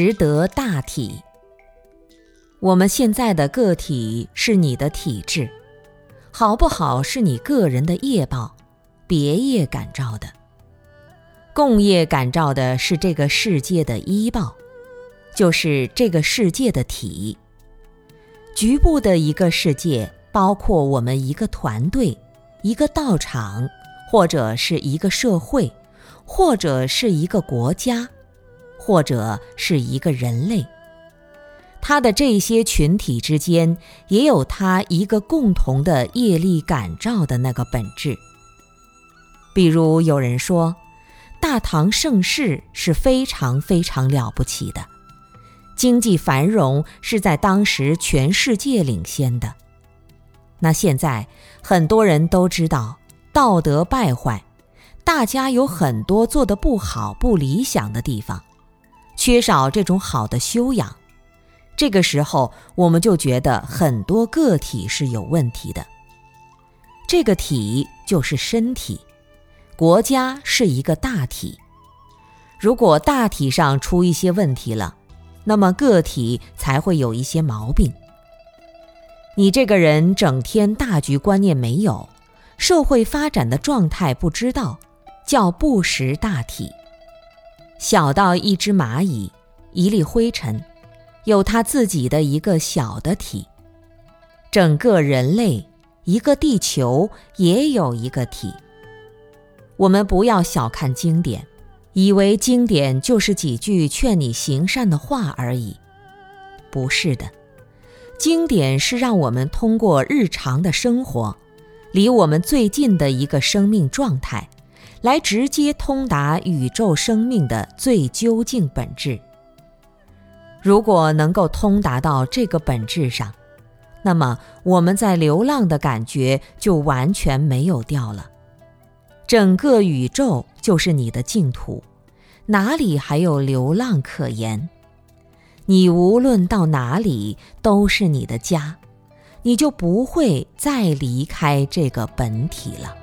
识得大体。我们现在的个体是你的体质，好不好是你个人的业报，别业感召的。共业感召的是这个世界的依报，就是这个世界的体。局部的一个世界，包括我们一个团队、一个道场，或者是一个社会，或者是一个国家，或者是一个人类。他的这些群体之间，也有他一个共同的业力感召的那个本质。比如有人说，大唐盛世是非常非常了不起的。经济繁荣是在当时全世界领先的。那现在很多人都知道道德败坏，大家有很多做的不好、不理想的地方，缺少这种好的修养。这个时候，我们就觉得很多个体是有问题的。这个体就是身体，国家是一个大体。如果大体上出一些问题了，那么个体才会有一些毛病。你这个人整天大局观念没有，社会发展的状态不知道，叫不识大体。小到一只蚂蚁，一粒灰尘，有它自己的一个小的体；整个人类，一个地球也有一个体。我们不要小看经典。以为经典就是几句劝你行善的话而已，不是的。经典是让我们通过日常的生活，离我们最近的一个生命状态，来直接通达宇宙生命的最究竟本质。如果能够通达到这个本质上，那么我们在流浪的感觉就完全没有掉了。整个宇宙就是你的净土。哪里还有流浪可言？你无论到哪里都是你的家，你就不会再离开这个本体了。